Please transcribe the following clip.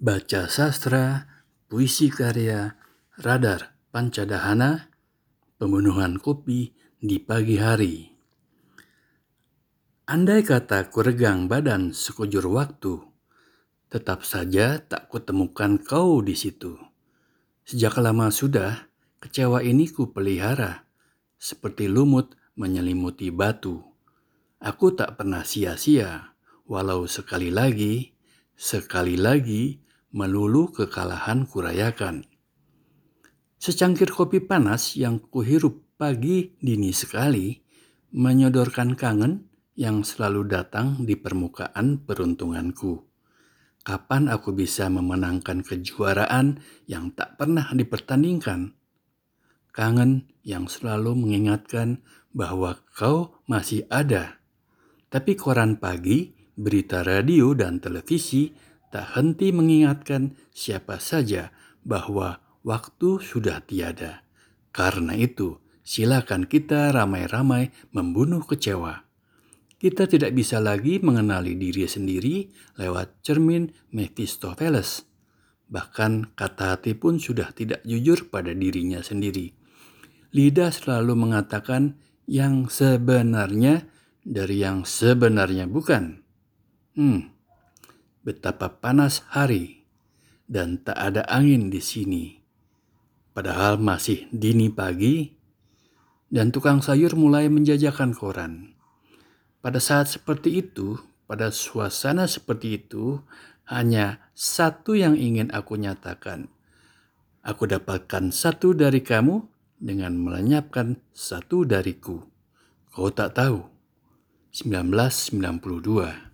Baca sastra, puisi karya, radar pancadahana, pembunuhan kopi di pagi hari. Andai kata kuregang badan sekujur waktu, tetap saja tak kutemukan kau di situ. Sejak lama sudah, kecewa ini ku pelihara, seperti lumut menyelimuti batu. Aku tak pernah sia-sia, walau sekali lagi, sekali lagi melulu kekalahan kurayakan. Secangkir kopi panas yang kuhirup pagi dini sekali menyodorkan kangen yang selalu datang di permukaan peruntunganku. Kapan aku bisa memenangkan kejuaraan yang tak pernah dipertandingkan? Kangen yang selalu mengingatkan bahwa kau masih ada. Tapi koran pagi, berita radio, dan televisi tak henti mengingatkan siapa saja bahwa waktu sudah tiada. Karena itu, silakan kita ramai-ramai membunuh kecewa. Kita tidak bisa lagi mengenali diri sendiri lewat cermin Mephistopheles. Bahkan kata hati pun sudah tidak jujur pada dirinya sendiri. Lidah selalu mengatakan yang sebenarnya dari yang sebenarnya bukan. Hmm, betapa panas hari dan tak ada angin di sini. Padahal masih dini pagi dan tukang sayur mulai menjajakan koran. Pada saat seperti itu, pada suasana seperti itu, hanya satu yang ingin aku nyatakan. Aku dapatkan satu dari kamu dengan melenyapkan satu dariku. Kau tak tahu. 1992